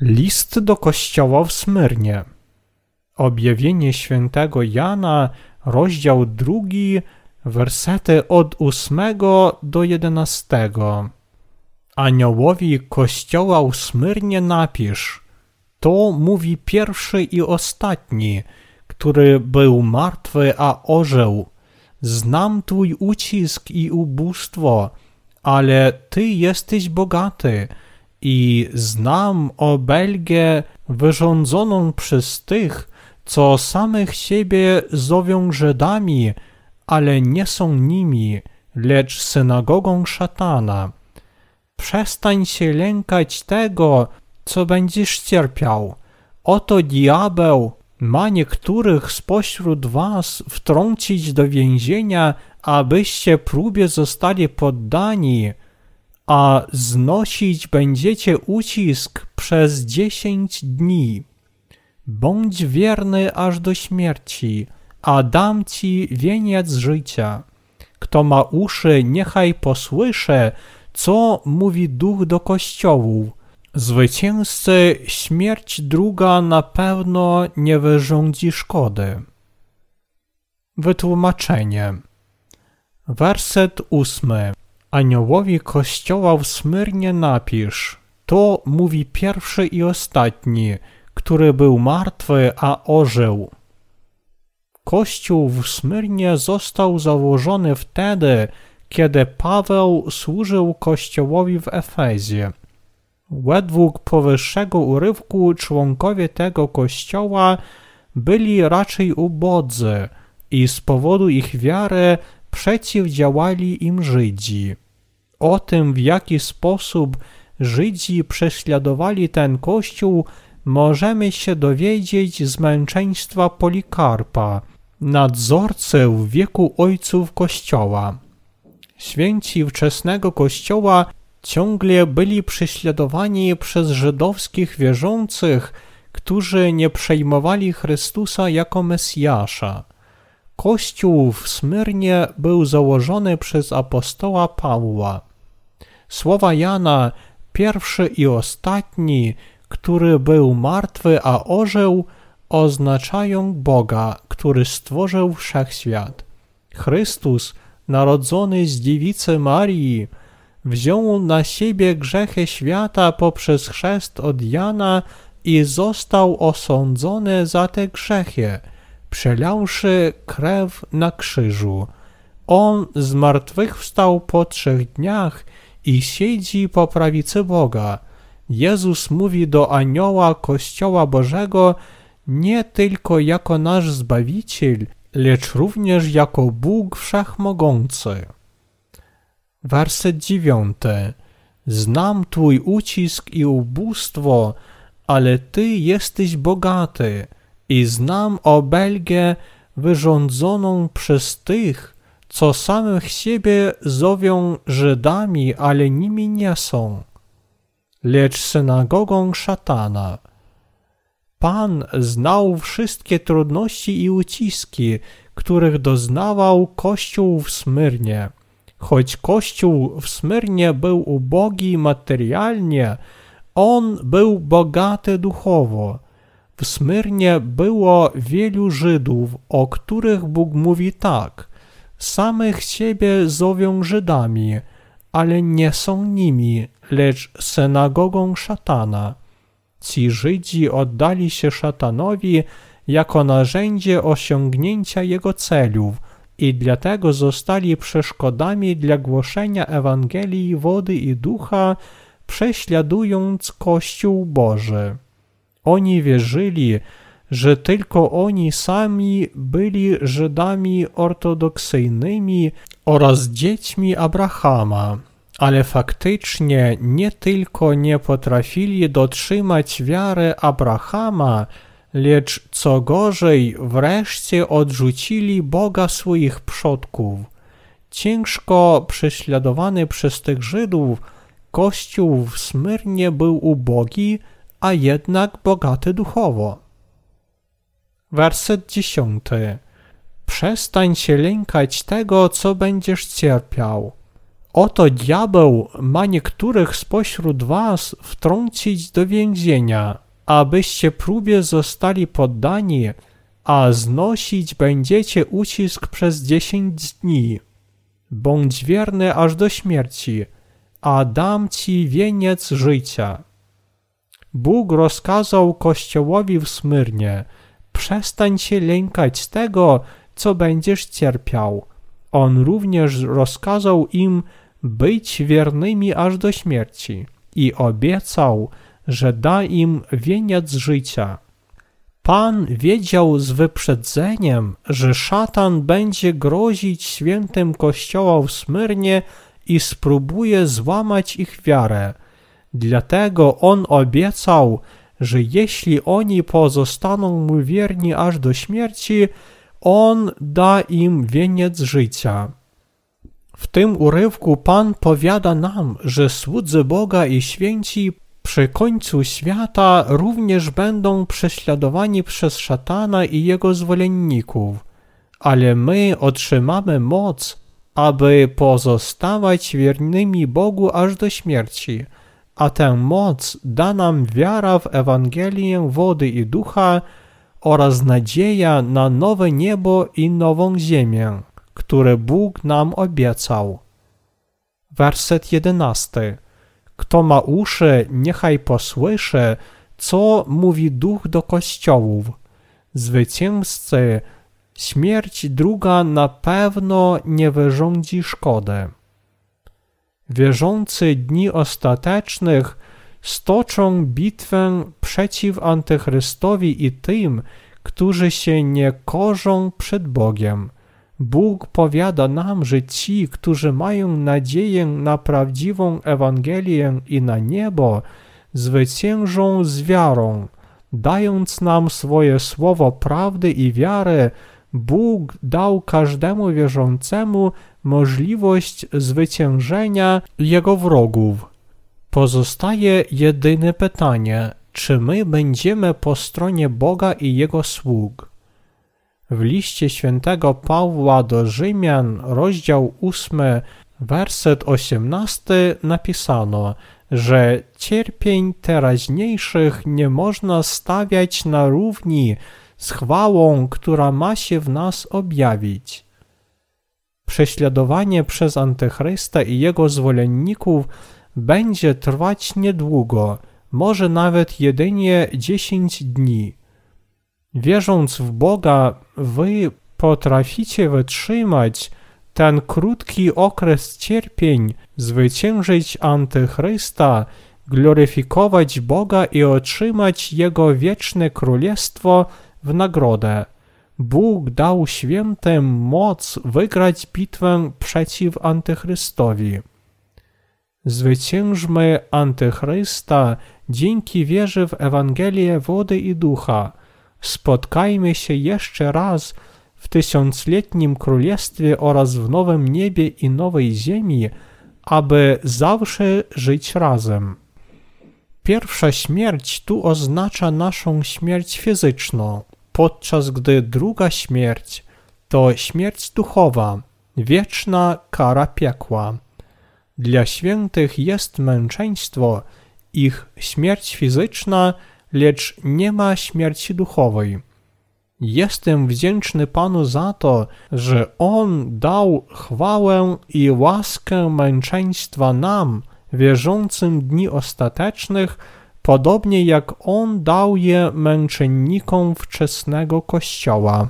List do kościoła w Smyrnie. Objawienie świętego Jana, rozdział drugi, wersety od ósmego do jedenastego. Aniołowi kościoła w Smyrnie napisz, to mówi pierwszy i ostatni, który był martwy, a ożył. Znam twój ucisk i ubóstwo, ale ty jesteś bogaty i znam obelgę wyrządzoną przez tych, co samych siebie zowią Żydami, ale nie są nimi, lecz synagogą szatana. Przestań się lękać tego, co będziesz cierpiał. Oto diabeł ma niektórych spośród was wtrącić do więzienia, abyście próbie zostali poddani, a znosić będziecie ucisk przez dziesięć dni. Bądź wierny aż do śmierci, a dam ci wieniec życia. Kto ma uszy, niechaj posłysze, co mówi duch do kościołów. Zwycięzcy śmierć druga na pewno nie wyrządzi szkody. Wytłumaczenie. Werset ósmy. Aniołowi kościoła w Smyrnie napisz. To mówi pierwszy i ostatni, który był martwy, a ożył. Kościół w Smyrnie został założony wtedy, kiedy Paweł służył kościołowi w Efezie. Według powyższego urywku członkowie tego kościoła byli raczej ubodzy i z powodu ich wiary przeciwdziałali im Żydzi. O tym, w jaki sposób Żydzi prześladowali ten kościół, możemy się dowiedzieć z męczeństwa Polikarpa, nadzorcy w wieku ojców kościoła. Święci wczesnego kościoła ciągle byli prześladowani przez żydowskich wierzących, którzy nie przejmowali Chrystusa jako Mesjasza. Kościół w Smyrnie był założony przez apostoła Pawła. Słowa Jana, pierwszy i ostatni, który był martwy, a ożył, oznaczają Boga, który stworzył wszechświat. Chrystus, narodzony z dziewicy Marii, wziął na siebie grzechy świata poprzez chrzest od Jana i został osądzony za te grzechy, przelałszy krew na krzyżu. On zmartwychwstał po trzech dniach i siedzi po prawicy Boga. Jezus mówi do anioła Kościoła Bożego nie tylko jako nasz Zbawiciel, lecz również jako Bóg Wszechmogący. Werset dziewiąty. Znam Twój ucisk i ubóstwo, ale Ty jesteś bogaty i znam obelgę wyrządzoną przez tych, co samych siebie zowią Żydami, ale nimi nie są, lecz synagogą szatana. Pan znał wszystkie trudności i uciski, których doznawał Kościół w Smyrnie. Choć Kościół w Smyrnie był ubogi materialnie, on był bogaty duchowo. W Smyrnie było wielu Żydów, o których Bóg mówi tak – samych siebie zowią Żydami, ale nie są nimi, lecz synagogą szatana. Ci Żydzi oddali się szatanowi jako narzędzie osiągnięcia jego celów i dlatego zostali przeszkodami dla głoszenia Ewangelii wody i ducha, prześladując Kościół Boży. Oni wierzyli, że tylko oni sami byli Żydami ortodoksyjnymi oraz dziećmi Abrahama, ale faktycznie nie tylko nie potrafili dotrzymać wiary Abrahama, lecz co gorzej, wreszcie odrzucili Boga swoich przodków. Ciężko prześladowany przez tych Żydów, Kościół w Smyrnie był ubogi, a jednak bogaty duchowo. Werset dziesiąty. Przestań się lękać tego, co będziesz cierpiał. Oto diabeł ma niektórych spośród was wtrącić do więzienia, abyście próbie zostali poddani, a znosić będziecie ucisk przez dziesięć dni. Bądź wierny aż do śmierci, a dam ci wieniec życia. Bóg rozkazał Kościołowi w Smyrnie, przestań się lękać tego, co będziesz cierpiał. On również rozkazał im być wiernymi aż do śmierci i obiecał, że da im wieniec życia. Pan wiedział z wyprzedzeniem, że szatan będzie grozić świętym kościołom w Smyrnie i spróbuje złamać ich wiarę. Dlatego on obiecał, że jeśli oni pozostaną mu wierni aż do śmierci, on da im wieniec życia. W tym urywku Pan powiada nam, że słudzy Boga i święci przy końcu świata również będą prześladowani przez szatana i jego zwolenników, ale my otrzymamy moc, aby pozostawać wiernymi Bogu aż do śmierci, a tę moc da nam wiara w Ewangelię wody i ducha oraz nadzieja na nowe niebo i nową ziemię, które Bóg nam obiecał. Werset jedenasty. Kto ma uszy, niechaj posłyszy, co mówi duch do kościołów. Zwycięzcy, śmierć druga na pewno nie wyrządzi szkody. Wierzący dni ostatecznych stoczą bitwę przeciw Antychrystowi i tym, którzy się nie korzą przed Bogiem. Bóg powiada nam, że ci, którzy mają nadzieję na prawdziwą Ewangelię i na niebo, zwyciężą z wiarą. Dając nam swoje słowo prawdy i wiary, Bóg dał każdemu wierzącemu możliwość zwyciężenia jego wrogów. Pozostaje jedyne pytanie, czy my będziemy po stronie Boga i Jego sług. W liście świętego Pawła do Rzymian, rozdział 8, werset 18 napisano, że cierpień teraźniejszych nie można stawiać na równi z chwałą, która ma się w nas objawić. Prześladowanie przez Antychrysta i jego zwolenników będzie trwać niedługo, może nawet jedynie 10 dni. Wierząc w Boga, wy potraficie wytrzymać ten krótki okres cierpień, zwyciężyć Antychrysta, gloryfikować Boga i otrzymać Jego wieczne królestwo w nagrodę. Bóg dał świętym moc wygrać bitwę przeciw Antychrystowi. Zwyciężmy Antychrysta dzięki wierze w Ewangelię wody i ducha. Spotkajmy się jeszcze raz w tysiącletnim królestwie oraz w nowym niebie i nowej ziemi, aby zawsze żyć razem. Pierwsza śmierć tu oznacza naszą śmierć fizyczną, podczas gdy druga śmierć to śmierć duchowa, wieczna kara piekła. Dla świętych jest męczeństwo, ich śmierć fizyczna, lecz nie ma śmierci duchowej. Jestem wdzięczny Panu za to, że On dał chwałę i łaskę męczeństwa nam, wierzącym dni ostatecznych, podobnie jak On dał je męczennikom wczesnego Kościoła.